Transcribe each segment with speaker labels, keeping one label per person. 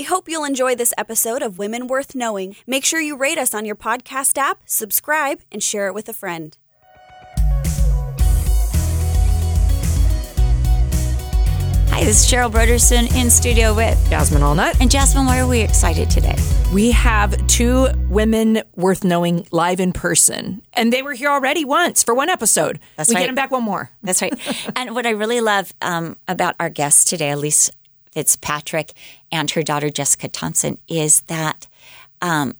Speaker 1: We hope you'll enjoy this episode of Women Worth Knowing. Make sure you rate us on your podcast app, subscribe, and share it with a friend.
Speaker 2: Hi, this is Cheryl Brodersen in studio with
Speaker 3: Jasmine Allnut.
Speaker 2: And Jasmine, why are we excited today?
Speaker 3: We have two women worth knowing live in person. And they were here already once for one episode.
Speaker 2: That's
Speaker 3: we
Speaker 2: right.
Speaker 3: get them back one more.
Speaker 2: That's right. and what I really love um, about our guest today, Elyse Fitzpatrick and her daughter Jessica Thompson, is that um,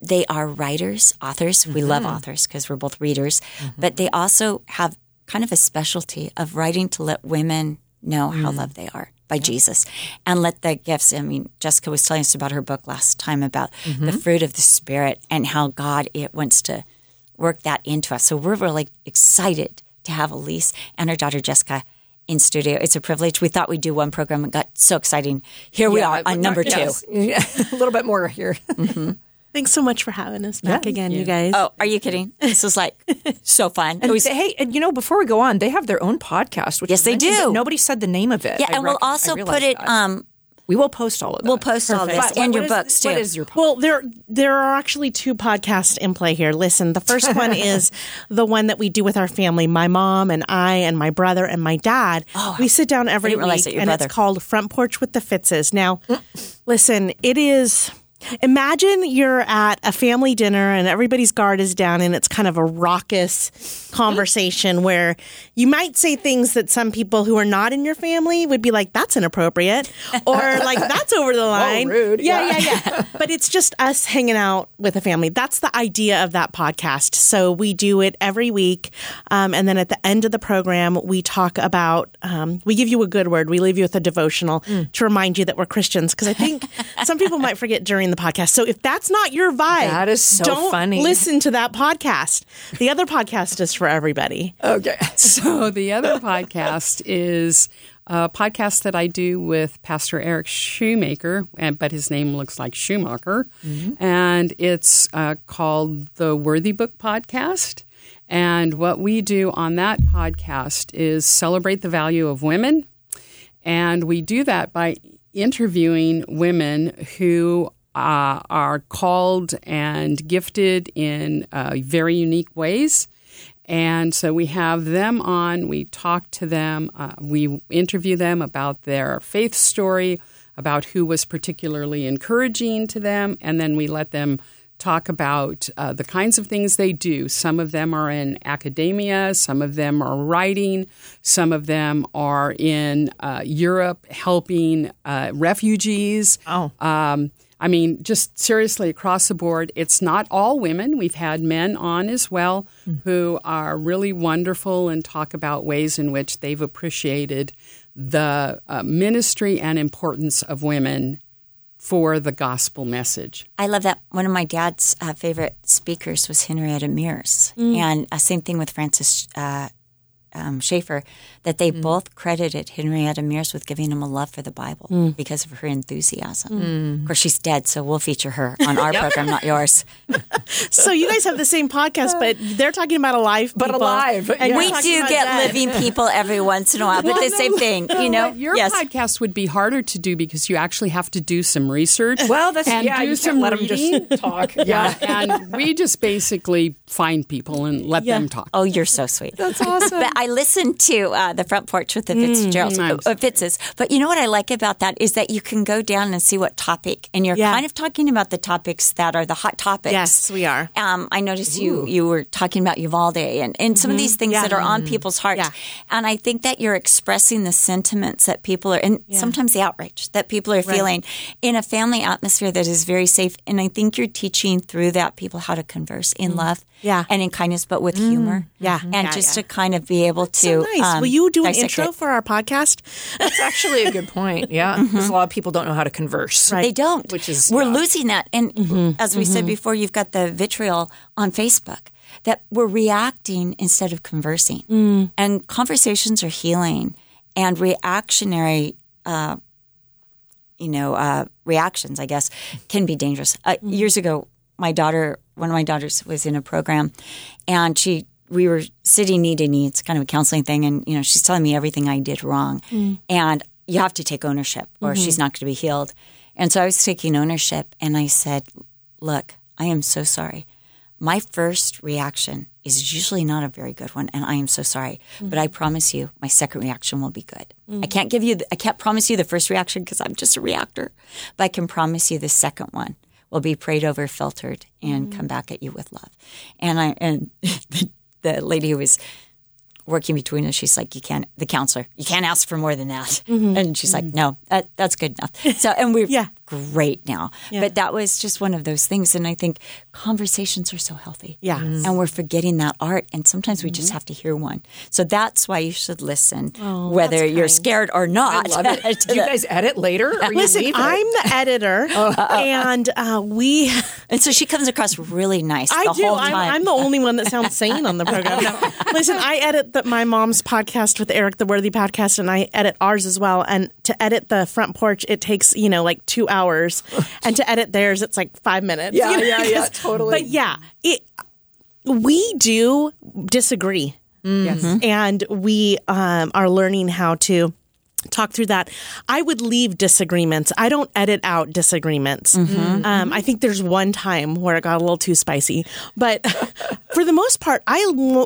Speaker 2: they are writers, authors. We love mm-hmm. authors because we're both readers, mm-hmm. but they also have kind of a specialty of writing to let women know how mm. loved they are by Jesus and let the gifts. I mean, Jessica was telling us about her book last time about mm-hmm. the fruit of the Spirit and how God it wants to work that into us. So we're really excited to have Elyse and her daughter Jessica in studio. It's a privilege. We thought we'd do one program and got so exciting. Here we are on number two.
Speaker 3: Yes. a little bit more here.
Speaker 4: Thanks so much for having us back again, you guys.
Speaker 2: Oh, are you kidding? This was like so fun. It was
Speaker 3: They- hey, and you know, before we go on, they have their own podcast. Which
Speaker 2: Yes, they
Speaker 3: mentioned,
Speaker 2: do.
Speaker 3: Nobody said the name of it.
Speaker 2: yeah,
Speaker 3: I
Speaker 2: and we'll also put it. Um,
Speaker 3: we will post all of that.
Speaker 2: we'll post all this
Speaker 3: But
Speaker 2: and your
Speaker 3: is-
Speaker 2: books too.
Speaker 3: What is your
Speaker 4: Well, there there are actually two podcasts in play here. Listen, the first one is the one that we do with our family, my mom and I and my brother and my dad. Oh, we sit down every week and
Speaker 2: brother-
Speaker 4: it's called Front Porch with the Fitzes. Now, listen, it is Imagine you're at a family dinner and everybody's guard is down and it's kind of a raucous conversation where you might say things that some people who are not in your family would be like, that's inappropriate or like, that's over the line.
Speaker 3: rude.
Speaker 4: Yeah, yeah, yeah. but it's just us hanging out with a family. That's the idea of that podcast. So we do it every week. Um, and then at the end of the program, we talk about, um, we give you a good word. We leave you with a devotional to remind you that we're Christians. Cause I think some people might forget during the podcast. So if that's not your vibe,
Speaker 3: That is so
Speaker 4: don't
Speaker 3: funny.
Speaker 4: listen to that podcast. The other podcast is for everybody.
Speaker 3: okay.
Speaker 5: So the other podcast is a podcast that I do with Pastor Eric Shoemaker, and but his name looks like Schumacher, and it's uh, called the Worthy Book Podcast. And what we do on that podcast is celebrate the value of women, and we do that by interviewing women who uh, are called and gifted in uh, very unique ways. And so we have them on, we talk to them, uh, we interview them about their faith story, about who was particularly encouraging to them, and then we let them talk about uh, the kinds of things they do. Some of them are in academia, some of them are writing, some of them are in uh, Europe helping uh, refugees.
Speaker 4: Oh.
Speaker 5: Um, I mean, just seriously across the board, it's not all women. We've had men on as well who are really wonderful and talk about ways in which they've appreciated the uh, ministry and importance of women for the gospel message.
Speaker 2: I love that. One of my dad's uh, favorite speakers was Henrietta Mears, and uh, same thing with Francis uh, um, Schaeffer. That they mm. both credited Henrietta Mears with giving him a love for the Bible mm. because of her enthusiasm. Mm. Of course, she's dead, so we'll feature her on our program, not yours.
Speaker 4: So you guys have the same podcast, but they're talking about alive,
Speaker 3: But
Speaker 4: people,
Speaker 3: alive,
Speaker 4: and
Speaker 3: yeah.
Speaker 2: We do get
Speaker 4: dead.
Speaker 2: living people every once in a while, but the same thing, you know.
Speaker 5: Your
Speaker 2: yes.
Speaker 5: podcast would be harder to do because you actually have to do some research.
Speaker 3: Well, that's
Speaker 5: and
Speaker 3: yeah.
Speaker 5: do
Speaker 3: you
Speaker 5: some
Speaker 3: can't let them just talk.
Speaker 5: Yeah, and we just basically find people and let them talk.
Speaker 2: Oh, you're so sweet.
Speaker 3: That's awesome.
Speaker 2: But I listened to uh, the front porch with the Fitzgeralds,
Speaker 5: Mm,
Speaker 2: uh, Fitzes. But you know what I like about that is that you can go down and see what topic, and you're
Speaker 4: Yeah.
Speaker 2: kind of talking about the topics that are the hot topics.
Speaker 4: Yes, we are.
Speaker 2: Um, I noticed you you were talking about Uvalde and, and some of these things
Speaker 4: Yeah.
Speaker 2: that are on people's hearts.
Speaker 4: Yeah.
Speaker 2: And I think that you're expressing the sentiments that people are, and sometimes the outrage that people are feeling in a family atmosphere that is very safe. And I think you're teaching through that people how to converse in love
Speaker 4: Yeah.
Speaker 2: and in kindness, but with humor.
Speaker 4: Yeah.
Speaker 2: And just to kind of be able to.
Speaker 4: So nice.
Speaker 2: um,
Speaker 4: Will you do an intro
Speaker 2: it.
Speaker 4: for our podcast?
Speaker 3: That's actually a good point. Yeah, because a lot of people don't know how to converse.
Speaker 4: Right.
Speaker 2: They don't.
Speaker 3: Which is-
Speaker 2: we're
Speaker 3: yeah.
Speaker 2: losing that. And as we said before, you've got the vitriol on Facebook that we're reacting instead of conversing. And conversations are healing, and reactionary, uh, you know, uh, reactions, I guess, can be dangerous. Uh, Years ago, my daughter, one of my daughters, was in a program, and she. We were sitting knee to knee. It's kind of a counseling thing, and you know she's telling me everything I did wrong, mm. and you have to take ownership, or mm-hmm. she's not going to be healed. And so I was taking ownership and I said, Look, I am so sorry. My first reaction is usually not a very good one, and I am so sorry. But mm-hmm. I promise you, my second reaction will be good. Mm. I can't give you, the, I can't promise you the first reaction because I'm just a reactor, but I can promise you the second one will be prayed over, filtered, and mm. come back at you with love. And I, and the, the lady who was working between us, she's like, you can't, the counselor, you can't ask for more than that. Mm-hmm. And she's like, mm-hmm. no, that, that's good enough. So, and we're
Speaker 4: Yeah.
Speaker 2: Great now. But that was just one of those things. And I think conversations are so healthy.
Speaker 4: Yeah. Mhm.
Speaker 2: And we're forgetting that art. And sometimes we
Speaker 3: Mm-hmm.
Speaker 2: just have to hear one. So that's why you should listen,
Speaker 3: Oh,
Speaker 2: whether you're scared or not.
Speaker 3: Love it. Do you guys edit later? Or
Speaker 4: Listen,
Speaker 3: leave?
Speaker 4: I'm the editor, and uh, we.
Speaker 2: and so she comes across really nice
Speaker 4: I
Speaker 2: the
Speaker 4: do.
Speaker 2: whole
Speaker 4: I'm,
Speaker 2: time.
Speaker 4: I'm the only one that sounds sane on the program. No. Listen, I edit the, my mom's podcast with Eric, the Worthy podcast, and I edit ours as well. And to edit the front porch, it takes you know like two hours, and to edit theirs, it's like five minutes.
Speaker 3: Yeah,
Speaker 4: you know,
Speaker 3: yeah, yeah, totally.
Speaker 4: But yeah, it. We do disagree,
Speaker 3: Yes.
Speaker 4: and we um, are learning how to talk through that. I would leave disagreements. I don't edit out disagreements. Um, I think there's one time where it got a little too spicy, but for the most part, I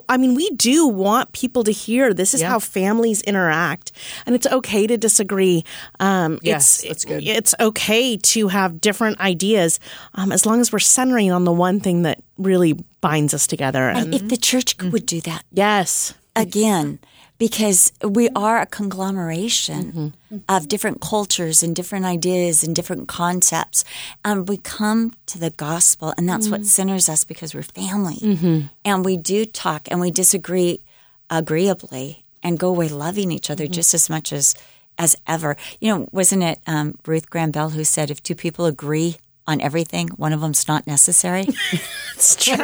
Speaker 4: I mean, we do want people to hear this is how families interact, and it's okay to disagree. Um,
Speaker 3: Yes,
Speaker 4: it's,
Speaker 3: that's good.
Speaker 4: It's okay to have different ideas, um, as long as we're centering on the one thing that really binds us together.
Speaker 2: and
Speaker 4: And
Speaker 2: if the church
Speaker 3: Mm.
Speaker 2: would do that,
Speaker 4: yes,
Speaker 2: again because we are a conglomeration mm-hmm. of different cultures and different ideas and different concepts. And we come to the gospel, and that's what mm. centers us because we're family. Mm-hmm. And we do talk and we disagree agreeably and go away loving each other mm-hmm. just as much as as ever. You know, wasn't it um, Ruth Graham Bell who said, "If two people agree on everything, one of them's not necessary."
Speaker 4: it's true.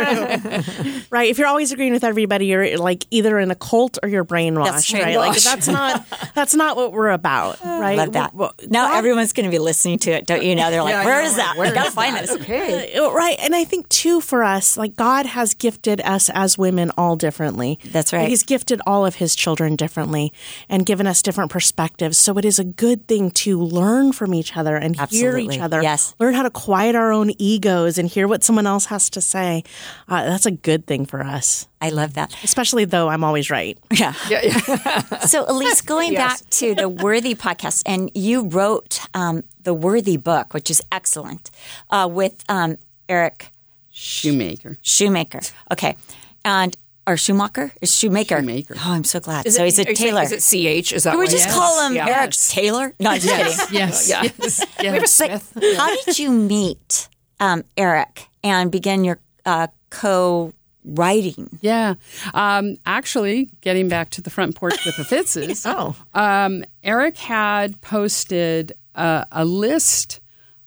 Speaker 4: right. If you're always agreeing with everybody, you're like either in a cult or you're brainwashed.
Speaker 2: That's
Speaker 4: right. Like that's not that's not what we're about. Right.
Speaker 2: Love that.
Speaker 4: Well,
Speaker 2: now
Speaker 4: God-
Speaker 2: everyone's going to be listening to it, don't you? know? they're like,
Speaker 3: Yeah,
Speaker 2: "Where
Speaker 3: know,
Speaker 2: is
Speaker 3: right.
Speaker 2: that?
Speaker 3: Where
Speaker 2: I gotta
Speaker 3: is
Speaker 2: find
Speaker 3: that?
Speaker 2: this."
Speaker 3: Okay.
Speaker 4: Uh, Right. And I think too for us, like God has gifted us as women all differently.
Speaker 2: That's right.
Speaker 4: He's gifted all of his children differently and given us different perspectives. So it is a good thing to learn from each other and hear each other.
Speaker 2: Yes.
Speaker 4: Learn how to quiet our own egos and hear what someone else has to say. Uh, that's a good thing for us.
Speaker 2: I love that.
Speaker 4: Especially though I'm always right.
Speaker 2: Yeah.
Speaker 3: Yeah, yeah.
Speaker 2: So, Elyse, going back to the Worthy podcast, and you wrote um, the Worthy book, which is excellent, uh, with um, Eric
Speaker 5: Shoemaker.
Speaker 2: Shoemaker. Okay, and or Schumacher is Shoemaker.
Speaker 5: Shoemaker.
Speaker 2: Oh, I'm so glad.
Speaker 3: Is
Speaker 2: so
Speaker 3: it-
Speaker 2: he's a
Speaker 3: are you saying-
Speaker 2: tailor.
Speaker 3: Is it CH? Is that
Speaker 2: Can we just
Speaker 3: it's-
Speaker 2: call him
Speaker 3: Yeah.
Speaker 2: Eric Taylor? No, I'm just kidding.
Speaker 5: Yes.
Speaker 3: Yeah.
Speaker 5: Yes.
Speaker 3: We have
Speaker 5: yes.
Speaker 2: How did you meet um, Eric and begin your uh, co-writing?
Speaker 5: Yeah. Um, actually, getting back to the front porch with the Fitzes,
Speaker 3: Oh.
Speaker 5: um, Eric had posted a, a list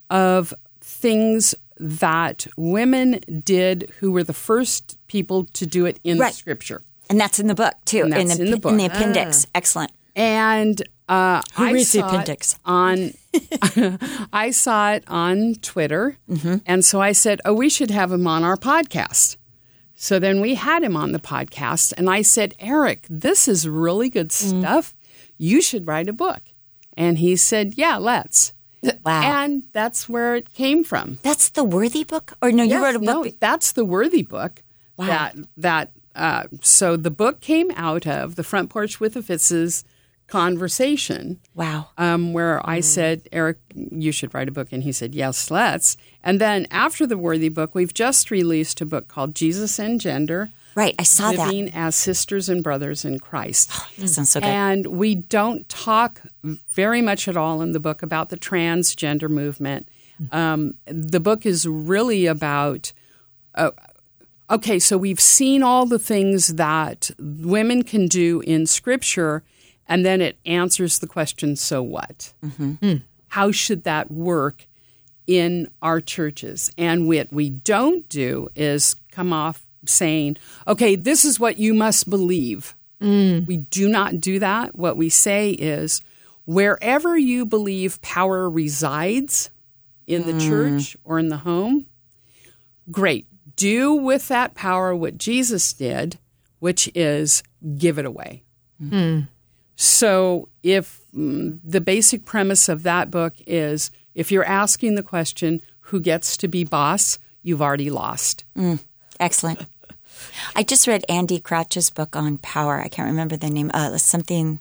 Speaker 5: of things that women did who were the first people to do it in
Speaker 2: Right.
Speaker 5: Scripture.
Speaker 2: And that's in the book too.
Speaker 5: That's
Speaker 2: the,
Speaker 5: in the book.
Speaker 2: In the appendix. Excellent.
Speaker 5: And uh,
Speaker 2: Who
Speaker 5: I saw it
Speaker 2: appendix?
Speaker 5: on. I saw it on Twitter,
Speaker 2: Mm-hmm.
Speaker 5: and so I said, "Oh, we should have him on our podcast." So then we had him on the podcast, and I said, "Eric, this is really good
Speaker 2: Mm.
Speaker 5: stuff. You should write a book." And he said, "Yeah, let's."
Speaker 2: Wow.
Speaker 5: And that's where it came from.
Speaker 2: That's the Worthy book, or no? You
Speaker 5: Yes,
Speaker 2: wrote a book.
Speaker 5: No, that's the Worthy book. Wow. That that uh, so the book came out of the front porch with the Fitzes conversation.
Speaker 2: Wow.
Speaker 5: Um, where I said, Eric, you should write a book, and he said, Yes, let's. And then after the Worthy book, we've just released a book called Jesus and Gender:
Speaker 2: Right. I saw that.
Speaker 5: Living as Sisters and Brothers in Christ.
Speaker 2: That sounds so good.
Speaker 5: And we don't talk very much at all in the book about the transgender movement. Um, the book is really about. Uh, okay, so we've seen all the things that women can do in Scripture, and then it answers the question: So what? How should that work in our churches? And what we don't do is come off saying, "Okay, this is what you must believe." Mm. We do not do that. What we say is wherever you believe power resides in the mm. church or in the home, great. Do with that power what Jesus did, which is give it away. Hmm. Hmm. So if mm, the basic premise of that book is If you're asking the question, who gets to be boss, you've already lost. Hmm.
Speaker 2: Excellent. I just read Andy Crouch's book on power. I can't remember the name. Uh, something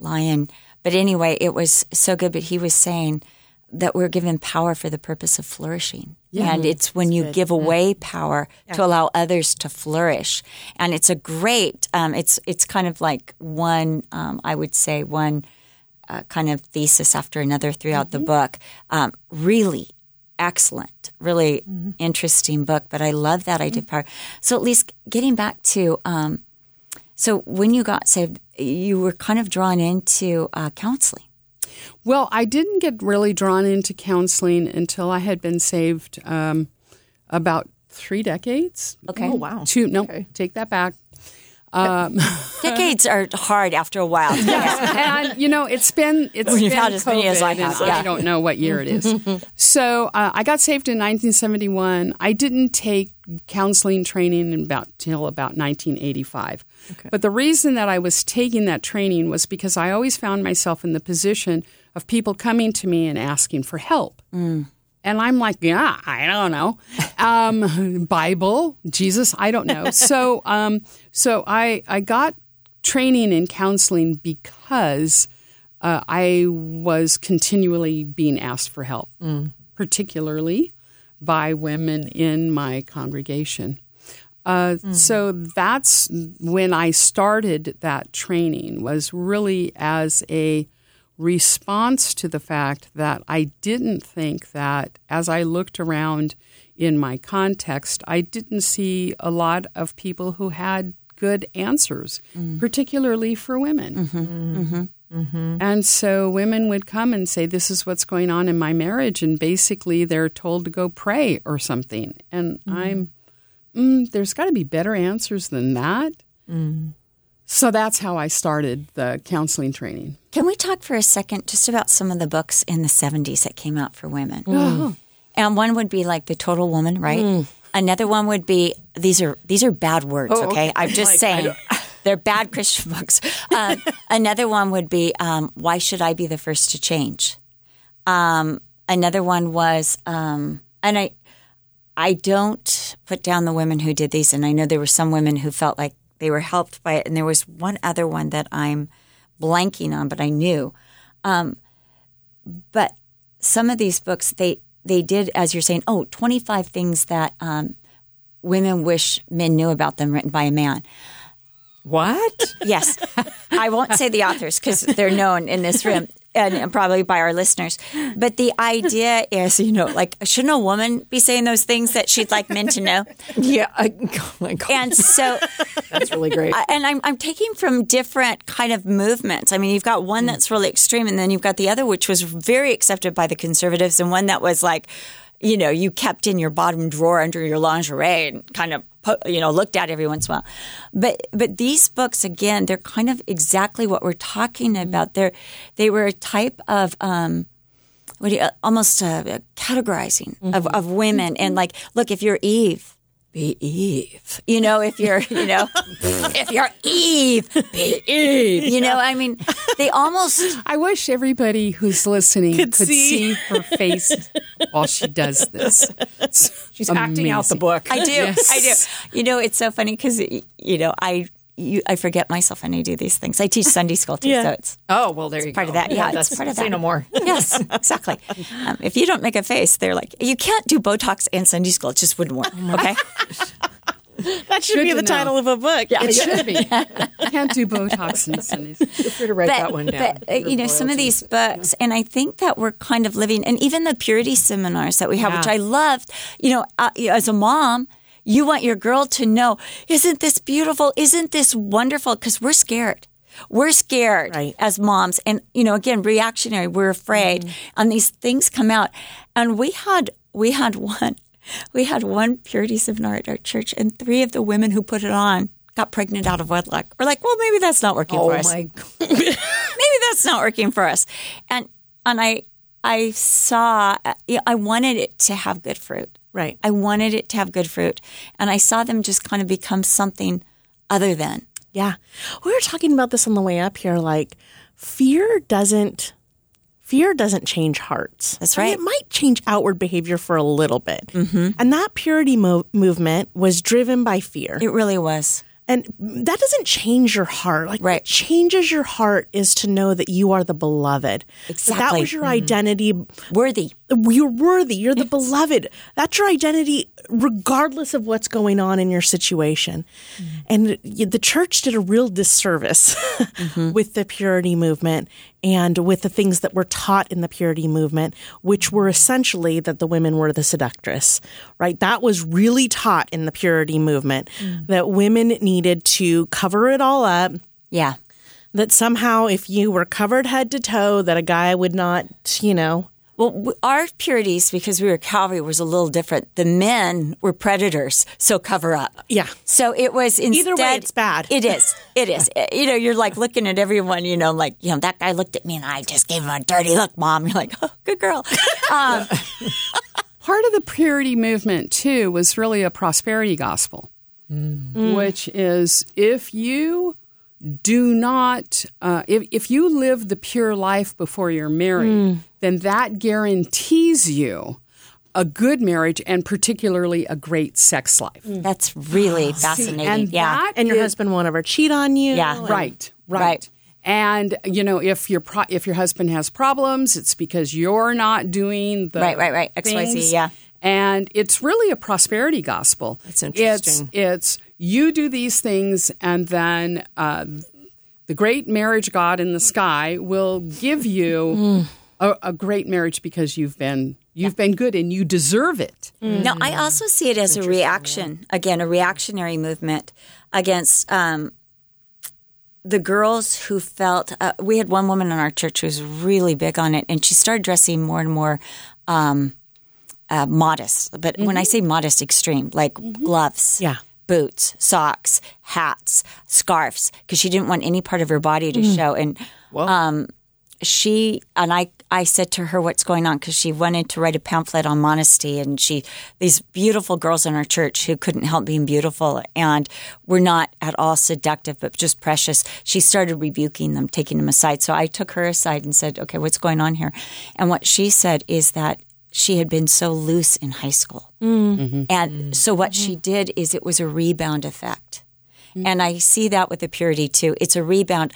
Speaker 2: lion. But anyway, it was so good. But he was saying that we're given power for the purpose of flourishing. And it's when you give away power to allow others to flourish. And it's a great, um, it's, it's kind of like one, um, I would say, one uh, kind of thesis after another throughout the book. Um, really excellent, really interesting book. But I love that idea of power. So at least getting back to, um, so when you got saved, you were kind of drawn into uh, counseling.
Speaker 5: Well, I didn't get really drawn into counseling until I had been saved um, about three decades.
Speaker 2: Okay.
Speaker 3: Oh, wow.
Speaker 5: Two, no, take that back.
Speaker 2: Decades are hard after a while.
Speaker 5: and you know, it's been it's
Speaker 2: When you've
Speaker 5: been
Speaker 2: had as many as I have. yeah.
Speaker 5: I don't know what year it is. so uh, I got saved in 1971. I didn't take counseling training in about till about 1985. But the reason that I was taking that training was because I always found myself in the position of people coming to me and asking for help. And I'm like, yeah, I don't know. Um, Bible, Jesus, I don't know. So, um, so I, I got training in counseling because uh, I was continually being asked for help, particularly by women in my congregation. Uh, So that's when I started that training was really as a response to the fact that I didn't think that as I looked around in my context, I didn't see a lot of people who had good answers, mm-hmm. particularly for women. Mm-hmm. Mm-hmm. And so women would come and say, This is what's going on in my marriage. And basically, they're told to go pray or something. And I'm, mm, there's got to be better answers than that. Mm. So that's how I started the counseling training.
Speaker 2: Can we talk for a second just about some of the books in the 70s that came out for women? And one would be like The Total Woman, right? Another one would be these are these are bad words, okay? I'm just saying. They're bad Christian books. Um, another one would be um, Why Should I Be the First to Change? Um, another one was, um, and I, I don't put down the women who did these, and I know there were some women who felt like they were helped by it, and there was one other one that I'm blanking on, but I knew. Um, but some of these books, they they did, as you're saying, oh, 25 things that um, women wish men knew about them, written by a man.
Speaker 3: What?
Speaker 2: Yes. I won't say the authors because they're known in this room and, and probably by our listeners. But the idea is, you know, like, shouldn't a woman be saying those things that she'd like men to know?
Speaker 3: yeah. I, oh my God.
Speaker 2: And so,
Speaker 3: That's really great.
Speaker 2: I- and I'm, I'm taking from different kind of movements. I mean, you've got one mm. that's really extreme, and then you've got the other, which was very accepted by the conservatives, and one that was like, you know, you kept in your bottom drawer under your lingerie and kind of, you know, looked at every once in a while. But but these books, again, they're kind of exactly what we're talking about. They're they were a type of. Um, what do you, almost uh, categorizing of, of women and like, look, if you're Eve, be Eve. You know, if you're, you know, if you're Eve, be Eve. You know, I mean, they almost
Speaker 5: I wish everybody who's listening could,
Speaker 4: see.
Speaker 5: see. her face while she does this. It's
Speaker 3: She's acting out the book.
Speaker 2: I do.
Speaker 5: Yes.
Speaker 2: I do. You know, it's so funny because you know I you, I forget myself when I do these things. I teach Sunday school too,
Speaker 4: Yeah.
Speaker 2: so it's
Speaker 3: oh, well, there you go.
Speaker 2: part
Speaker 3: go.
Speaker 2: of that. Yeah, it's
Speaker 3: that's-
Speaker 2: part of that.
Speaker 3: Say
Speaker 2: that.
Speaker 3: no more.
Speaker 2: yes, exactly. Um, if you don't make a face, they're like, you can't do Botox and Sunday school. It just wouldn't work. Okay.
Speaker 4: That should
Speaker 5: Good
Speaker 4: be the
Speaker 5: know.
Speaker 4: title of a book.
Speaker 5: Yeah, It should be. You can't do Botox in Sundays.
Speaker 3: Feel free to write that one down.
Speaker 2: But, uh, you know, some of these books, and I think that we're kind of living, and even the purity seminars that we have, which I loved, you know, uh, as a mom, you want your girl to know, isn't this beautiful? Isn't this wonderful? Because we're scared. We're scared
Speaker 4: Right.
Speaker 2: as moms. And, you know, again, reactionary, we're afraid.
Speaker 4: Mm-hmm.
Speaker 2: And these things come out. And we had, we had one, we had one purity seminar at our church, and three of the women who put it on got pregnant out of wedlock. We're like, well, maybe that's not working
Speaker 3: Oh
Speaker 2: for us
Speaker 3: my God.
Speaker 2: maybe that's not working for us. And and I I saw I wanted it to have good fruit.
Speaker 4: Right.
Speaker 2: I wanted it to have good fruit, and I saw them just kind of become something other than.
Speaker 4: Yeah. We were talking about this on the way up here. Like, fear doesn't fear doesn't change hearts.
Speaker 2: That's
Speaker 4: I mean,
Speaker 2: right.
Speaker 4: it might change outward behavior for a little bit. Mm-hmm. And that purity mo- movement was driven by fear.
Speaker 2: It really was.
Speaker 4: And that doesn't change your heart. Like
Speaker 2: Right.
Speaker 4: what changes your heart is to know that you are the beloved. That, that was your identity.
Speaker 2: Worthy.
Speaker 4: You're worthy. You're the beloved. That's your identity, regardless of what's going on in your situation. Mm-hmm. And the church did a real disservice mm-hmm. with the purity movement and with the things that were taught in the purity movement, which were essentially that the women were the seductress, right? That was really taught in the purity movement mm. that women needed to cover it all up
Speaker 2: Yeah.
Speaker 4: that somehow if you were covered head to toe that a guy would not you know
Speaker 2: Well, our purities, because we were Calvary, was a little different. The men were predators, so cover up.
Speaker 4: Yeah.
Speaker 2: So it was instead.
Speaker 4: Either way, it's bad.
Speaker 2: It is. It is. You know, you're like looking at everyone. You know, like you know that guy looked at me and I just gave him a dirty look, mom. You're like, oh, good girl. Um,
Speaker 5: Part of the purity movement, too, was really a prosperity gospel, which is if you do not, uh, if, if you live the pure life before you're married, then that guarantees you a good marriage and particularly a great sex life.
Speaker 2: that's really fascinating.
Speaker 5: and
Speaker 2: yeah.
Speaker 5: that
Speaker 4: and your
Speaker 5: is-
Speaker 4: husband won't ever cheat on you
Speaker 2: Yeah.
Speaker 4: and-
Speaker 5: Right, right.
Speaker 2: Right.
Speaker 5: And you know, if your pro- if your husband has problems, it's because you're not doing the
Speaker 2: Right, right, right. XYZ,
Speaker 5: things.
Speaker 2: yeah.
Speaker 5: And it's really a prosperity gospel.
Speaker 3: That's interesting.
Speaker 5: It's, it's you do these things, and then uh, the great marriage God in the sky will give you a, a great marriage because you've been you've been good and you deserve it.
Speaker 2: Now, I also see it as a reaction, again, a reactionary movement against um, the girls who felt. Uh, we had one woman in our church who was really big on it, and she started dressing more and more um, uh, modest. But when I say modest, extreme, like gloves.
Speaker 4: Yeah.
Speaker 2: Boots, socks, hats, scarves, because she didn't want any part of her body to show. And um, she and I, I said to her, "What's going on?" Because she wanted to write a pamphlet on modesty, and she these beautiful girls in our church who couldn't help being beautiful and were not at all seductive, but just precious. She started rebuking them, taking them aside. So I took her aside and said, "Okay, what's going on here?" And what she said is that she had been so loose in high school, mm. mm-hmm. and mm-hmm. so what she mm-hmm. did is it was a rebound effect. And I see that with the purity too. It's a rebound.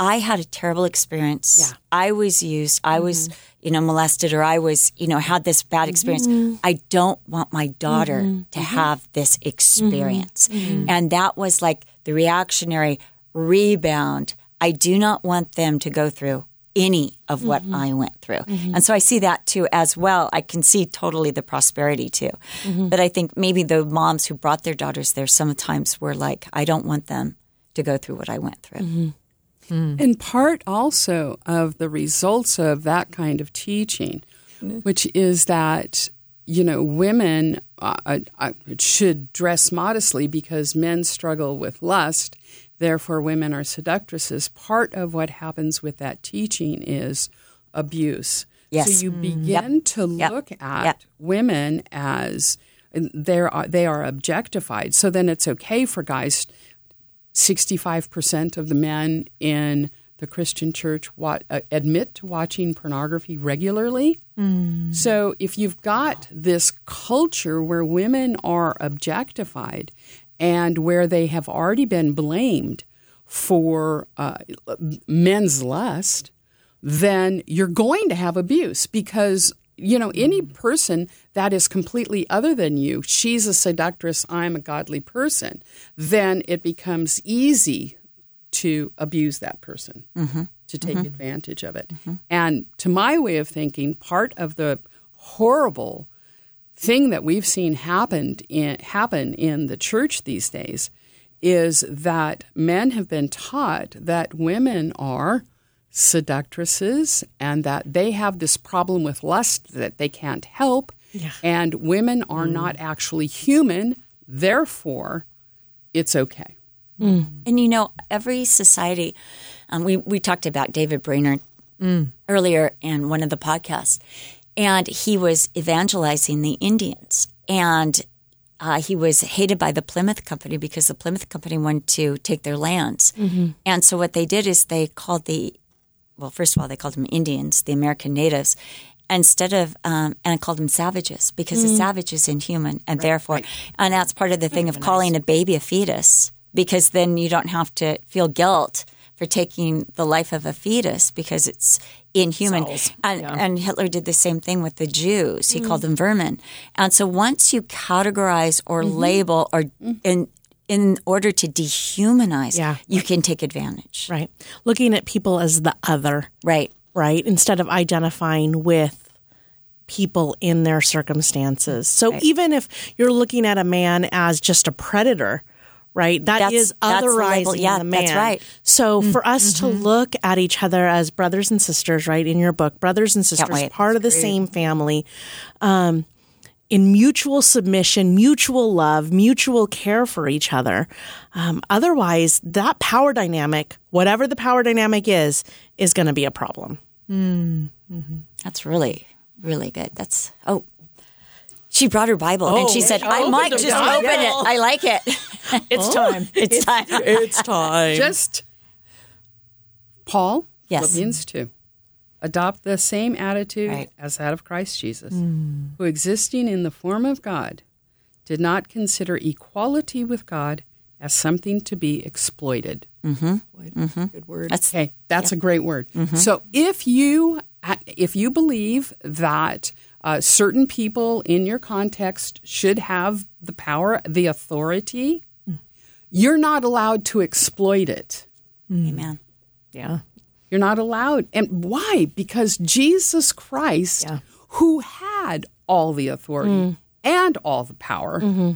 Speaker 2: I had a terrible experience.
Speaker 4: Yeah.
Speaker 2: I was used. I was, you know, molested or I was, you know, had this bad experience. I don't want my daughter to have this experience. And that was like the reactionary rebound. I do not want them to go through any of what mm-hmm. I went through. Mm-hmm. And so I see that too as well. I can see totally the prosperity too. Mm-hmm. But I think maybe the moms who brought their daughters there sometimes were like, I don't want them to go through what I went through. Hmm.
Speaker 5: And part also of the results of that kind of teaching, which is that you know women uh, uh, uh, should dress modestly because men struggle with lust. Therefore, women are seductresses. Part of what happens with that teaching is abuse.
Speaker 2: Yes.
Speaker 5: So you begin to
Speaker 2: Yep.
Speaker 5: look at
Speaker 2: Yep.
Speaker 5: women as they are they are objectified. So then it's okay for guys 65% of the men in the Christian church wa- uh, admit to watching pornography regularly. So if you've got this culture where women are objectified and where they have already been blamed for uh, men's lust, then you're going to have abuse because you know any person that is completely other than you she's a seductress i'm a godly person then it becomes easy to abuse that person mm-hmm. to take mm-hmm. advantage of it. Mm-hmm. And to my way of thinking part of the horrible thing that we've seen happened in, happen in the church these days is that men have been taught that women are seductresses and that they have this problem with lust that they can't help. And women are mm. not actually human. Therefore it's okay. Mm.
Speaker 2: And you know, every society, um, we, we talked about David Brainerd mm. earlier in one of the podcasts, and he was evangelizing the Indians. And uh, he was hated by the Plymouth Company because the Plymouth Company wanted to take their lands. And so what they did is they called the well, first of all, they called them Indians, the American natives, instead of, um, and called them savages because
Speaker 3: Mm.
Speaker 2: a savage is inhuman. And therefore, and that's part of the thing of calling a baby a fetus because then you don't have to feel guilt for taking the life of a fetus because it's inhuman. And, and Hitler did the same thing with the Jews. He
Speaker 3: Mm.
Speaker 2: called them vermin. And so once you categorize or
Speaker 3: Mm-hmm.
Speaker 2: label or in, in order to dehumanize,
Speaker 4: Yeah.
Speaker 2: you can take advantage.
Speaker 4: Right. Looking at people as the other,
Speaker 2: Right.
Speaker 4: right? Instead of identifying with people in their circumstances. So even if you're looking at a man as just a predator, right? That
Speaker 2: That's-
Speaker 4: is
Speaker 2: that's the
Speaker 4: otherizing
Speaker 2: label. Yeah,
Speaker 4: the man.
Speaker 2: that's right.
Speaker 4: So for us to look at each other as brothers and sisters, right? In your book, brothers and sisters, part of the same family, um, in mutual submission, mutual love, mutual care for each other. Um, otherwise, that power dynamic, whatever the power dynamic is, is going to be a problem.
Speaker 2: That's really, really good. That's, oh. She brought her Bible and she oh. said, I might just open it. I like it.
Speaker 3: It's oh, time.
Speaker 2: It's time.
Speaker 3: It's time.
Speaker 5: Just Paul,
Speaker 2: Yes.
Speaker 5: Philippians 2. Adopt the same attitude
Speaker 2: Right.
Speaker 5: as that of Christ Jesus, hmm. who existing in the form of God, did not consider equality with God as something to be exploited. Mm-hmm. Mm-hmm.
Speaker 3: Good word.
Speaker 2: That's
Speaker 5: Okay, that's a great word. Mm-hmm. So if you if you believe that uh, certain people in your context should have the power, the authority, you're not allowed to exploit it.
Speaker 2: amen.
Speaker 3: yeah.
Speaker 5: You're not allowed. And why? Because Jesus Christ,
Speaker 3: Yeah.
Speaker 5: who had all the authority mm. and all the power, mm-hmm.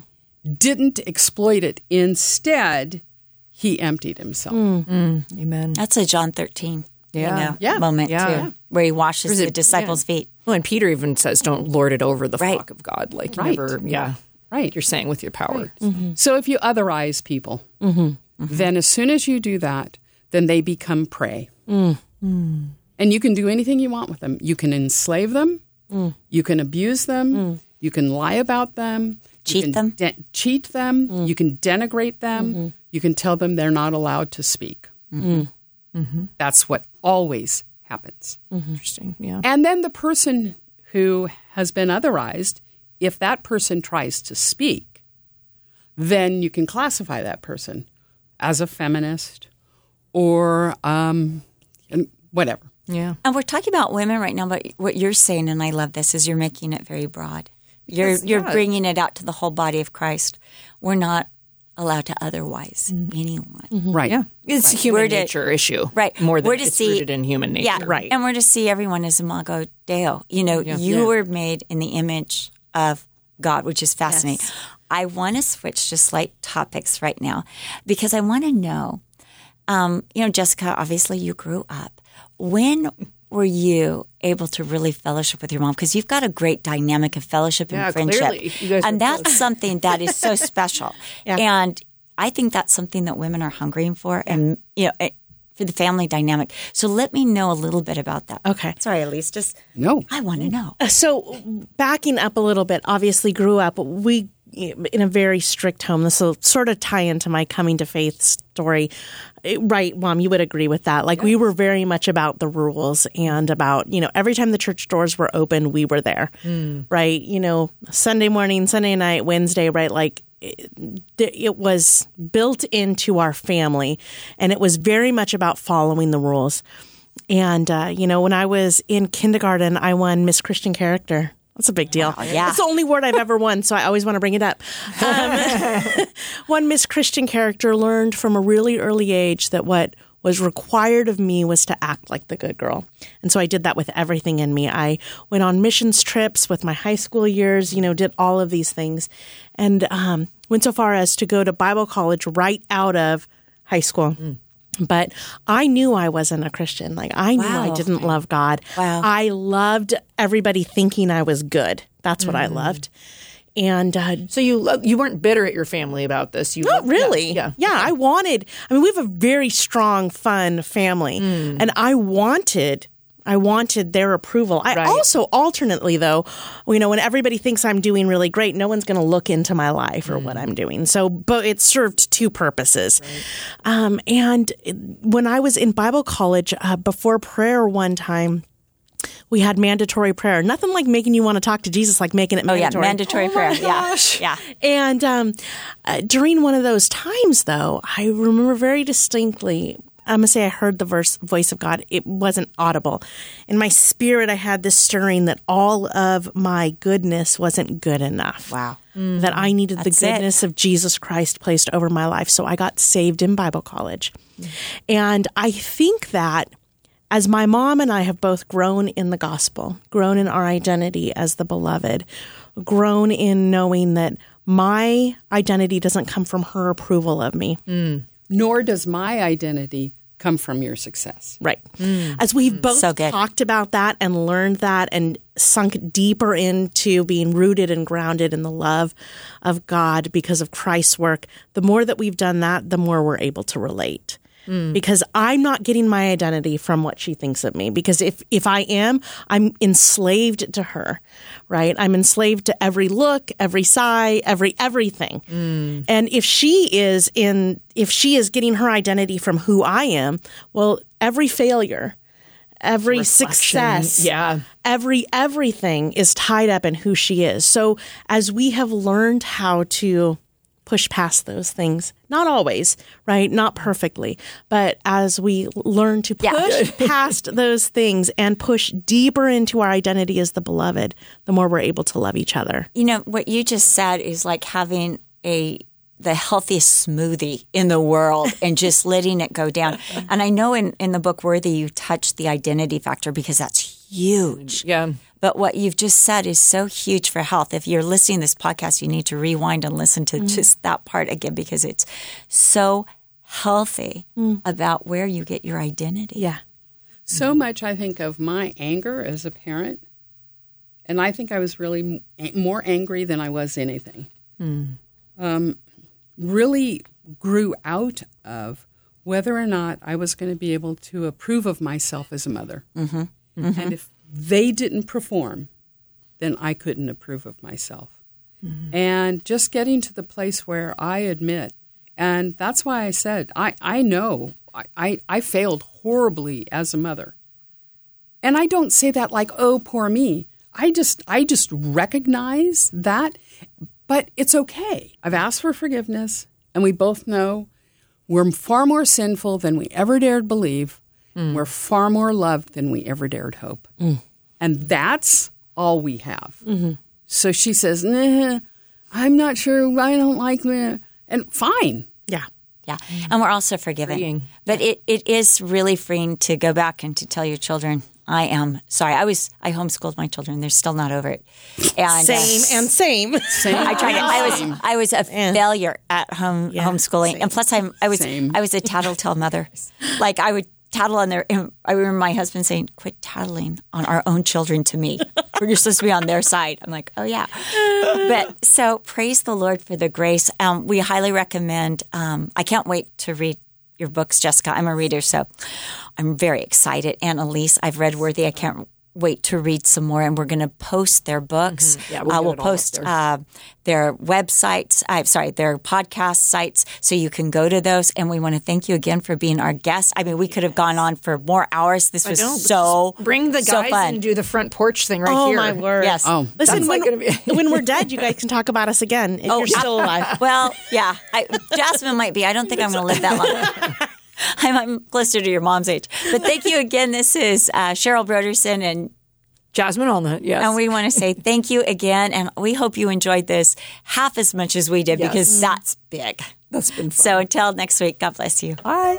Speaker 5: didn't exploit it. Instead, he emptied himself. Mm. Mm.
Speaker 3: Amen.
Speaker 2: That's a John 13 you
Speaker 3: Yeah.
Speaker 5: Yeah.
Speaker 2: moment,
Speaker 3: Yeah.
Speaker 2: too, where he washes the
Speaker 3: it-
Speaker 2: disciples' feet.
Speaker 3: Well, and Peter even says, "Don't lord it over the
Speaker 2: Right.
Speaker 3: flock of God." Like
Speaker 5: Right.
Speaker 3: never, yeah,
Speaker 5: Right.
Speaker 3: You're saying with your power. Mm-hmm.
Speaker 5: So if you otherize people, mm-hmm. Mm-hmm. then as soon as you do that, then they become prey. Mm. Mm. And you can do anything you want with them. You can enslave them, mm. you can abuse them, you can lie about them,
Speaker 2: Cheat them.
Speaker 5: de- cheat them, you can denigrate them, you can tell them they're not allowed to speak. That's what always happens.
Speaker 3: Interesting. Yeah.
Speaker 5: And then the person who has been otherized, if that person tries to speak, then you can classify that person as a feminist or um, and whatever.
Speaker 3: Yeah.
Speaker 2: And we're talking about women right now, but what you're saying, and I love this, is you're making it very broad. You're you're
Speaker 3: yeah.
Speaker 2: bringing it out to the whole body of Christ. We're not allowed to otherwise anyone.
Speaker 5: Right.
Speaker 3: Yeah. It's a human
Speaker 2: We're to-
Speaker 3: nature issue.
Speaker 2: Right.
Speaker 3: More than
Speaker 2: We're to
Speaker 3: it's
Speaker 2: see-
Speaker 3: rooted in human nature.
Speaker 2: Yeah,
Speaker 4: Right.
Speaker 2: And we're to see everyone as imago Deo. You know, you
Speaker 3: Yeah.
Speaker 2: were made in the image of God, which is fascinating. I want to switch to slight topics right now because I want to know. Um, you know, Jessica, obviously you grew up. When were you able to really fellowship with your mom? Because you've got a great dynamic of fellowship and
Speaker 3: Yeah,
Speaker 2: friendship,
Speaker 3: clearly. You guys
Speaker 2: and
Speaker 3: were
Speaker 2: that's something that is so special. And I think that's something that women are hungering for, and you know. It, for the family dynamic. So let me know a little bit about that.
Speaker 4: Okay.
Speaker 2: Sorry, Elyse. Just
Speaker 5: No.
Speaker 2: I want to mm. know.
Speaker 4: Uh, so, backing up a little bit, obviously grew up we in a very strict home. This will sort of tie into my coming to faith story. Right, mom, you would agree with that. Like we were very much about the rules and about, you know, every time the church doors were open, we were there. Right? You know, Sunday morning, Sunday night, Wednesday, right? Like it, it was built into our family and it was very much about following the rules. And, uh, you know, when I was in kindergarten, I won Miss Christian Character. That's a big deal.
Speaker 2: yeah.
Speaker 4: It's the only word I've ever won, so I always want to bring it up. Um, one Miss Christian Character learned from a really early age that what was required of me was to act like the good girl. And so I did that with everything in me. I went on missions trips with my high school years, you know, did all of these things and um, went so far as to go to Bible college right out of high school. But I knew I wasn't a Christian. Like I knew I didn't love God.
Speaker 2: Wow.
Speaker 4: I loved everybody thinking I was good. That's what I loved. And uh,
Speaker 3: So you you weren't bitter at your family about this. You
Speaker 4: not
Speaker 3: loved-
Speaker 4: really.
Speaker 3: Yeah.
Speaker 4: Yeah. I wanted, I mean, we have a very strong, fun family. And I wanted I wanted their approval. I
Speaker 3: Right.
Speaker 4: also alternately though, you know, when everybody thinks I'm doing really great, no one's going to look into my life or what I'm doing. So, but it served two purposes. Um, and when I was in Bible college uh, before prayer one time, we had mandatory prayer. Nothing like making you want to talk to Jesus, like making it
Speaker 2: Oh yeah,
Speaker 4: mandatory.
Speaker 2: mandatory prayer. Yeah, yeah.
Speaker 4: And um, uh, during one of those times, though, I remember very distinctly. I'm gonna say I heard the verse, voice of God. It wasn't audible. In my spirit, I had this stirring that all of my goodness wasn't good enough.
Speaker 2: Wow. Mm-hmm.
Speaker 4: That I needed
Speaker 2: That's
Speaker 4: the
Speaker 2: it.
Speaker 4: goodness of Jesus Christ placed over my life. So I got saved in Bible college. Mm-hmm. And I think that as my mom and I have both grown in the gospel, grown in our identity as the beloved, grown in knowing that my identity doesn't come from her approval of me. Mm.
Speaker 5: Nor does my identity come from your success.
Speaker 4: Right. Mm. As we've mm. both
Speaker 2: So
Speaker 4: talked about that and learned that and sunk deeper into being rooted and grounded in the love of God because of Christ's work, the more that we've done that, the more we're able to relate. Mm. Because I'm not getting my identity from what she thinks of me. Because if if I am, I'm enslaved to her, right? I'm enslaved to every look, every sigh, every everything. Mm. And if she is in, if she is getting her identity from who I am, well, every failure, every success,
Speaker 3: Yeah.
Speaker 4: every everything is tied up in who she is. So as we have learned how to push past those things, not always, right? Not perfectly, but as we learn to push past those things and push deeper into our identity as the beloved, the more we're able to love each other.
Speaker 2: You know what you just said is like having a the healthiest smoothie in the world and just letting it go down. And I know in in the book Worthy you touched the identity factor because that's huge.
Speaker 3: Yeah.
Speaker 2: But what you've just said is so huge for health. If you're listening to this podcast, you need to rewind and listen to mm. just that part again because it's so healthy mm. about where you get your identity.
Speaker 4: Yeah.
Speaker 5: So mm-hmm. much I think of my anger as a parent, and I think I was really m- more angry than I was anything. Mm. Um, really grew out of whether or not I was going to be able to approve of myself as a mother. Mm-hmm. And if they didn't perform, then I couldn't approve of myself. And just getting to the place where I admit, and that's why I said, I, I know I, I, I failed horribly as a mother. And I don't say that like, oh, poor me. I just I just recognize that, but it's okay. I've asked for forgiveness, and we both know we're far more sinful than we ever dared believe. Hmm. We're far more loved than we ever dared hope. Hmm. And that's all we have. Mm-hmm. So she says, nah, I'm not sure. I don't like that. And fine.
Speaker 4: Yeah.
Speaker 2: Yeah. And we're also forgiven.
Speaker 3: Freeing.
Speaker 2: But it, it is really freeing to go back and to tell your children, I am sorry. I was I homeschooled my children. They're still not over it. And uh,
Speaker 4: Same and same.
Speaker 5: Same.
Speaker 2: I tried it. I was I was a failure at home homeschooling, and plus I'm I was
Speaker 5: Same.
Speaker 2: I was a tattletale mother. Like I would tattle on their. I remember my husband saying, "Quit tattling on our own children to me. You're supposed to be on their side." I'm like, "Oh yeah." But so praise the Lord for the grace. Um, we highly recommend. Um, I can't wait to read your books, Jessica. I'm a reader, so I'm very excited. And Elyse, I've read Worthy. I can't wait to read some more, and we're going to post their books.
Speaker 3: Mm-hmm. Yeah, we'll
Speaker 2: uh, we'll
Speaker 3: it all up
Speaker 2: post uh, their websites. I'm sorry, their podcast sites, so you can go to those. And we want to thank you again for being our guest. I mean, we could have gone on for more hours. This was
Speaker 3: know,
Speaker 2: so
Speaker 3: Bring the
Speaker 2: so
Speaker 3: guys
Speaker 2: fun.
Speaker 3: and do the front porch thing right
Speaker 4: Oh
Speaker 3: here.
Speaker 4: my word.
Speaker 2: Yes.
Speaker 5: Oh,
Speaker 4: Listen, when,
Speaker 3: not gonna be-
Speaker 4: when we're dead, you guys can talk about us again if you're still alive.
Speaker 2: Well, yeah, I, Jasmine might be. I don't think I'm going to live that long. I'm, I'm closer to your mom's age. But thank you again. This is uh, Cheryl Brodersen, and
Speaker 3: Jasmine Allnut, yes.
Speaker 2: and we want to say thank you again. And we hope you enjoyed this half as much as we did because that's big.
Speaker 3: That's been fun.
Speaker 2: So until next week, God bless you.
Speaker 3: Bye.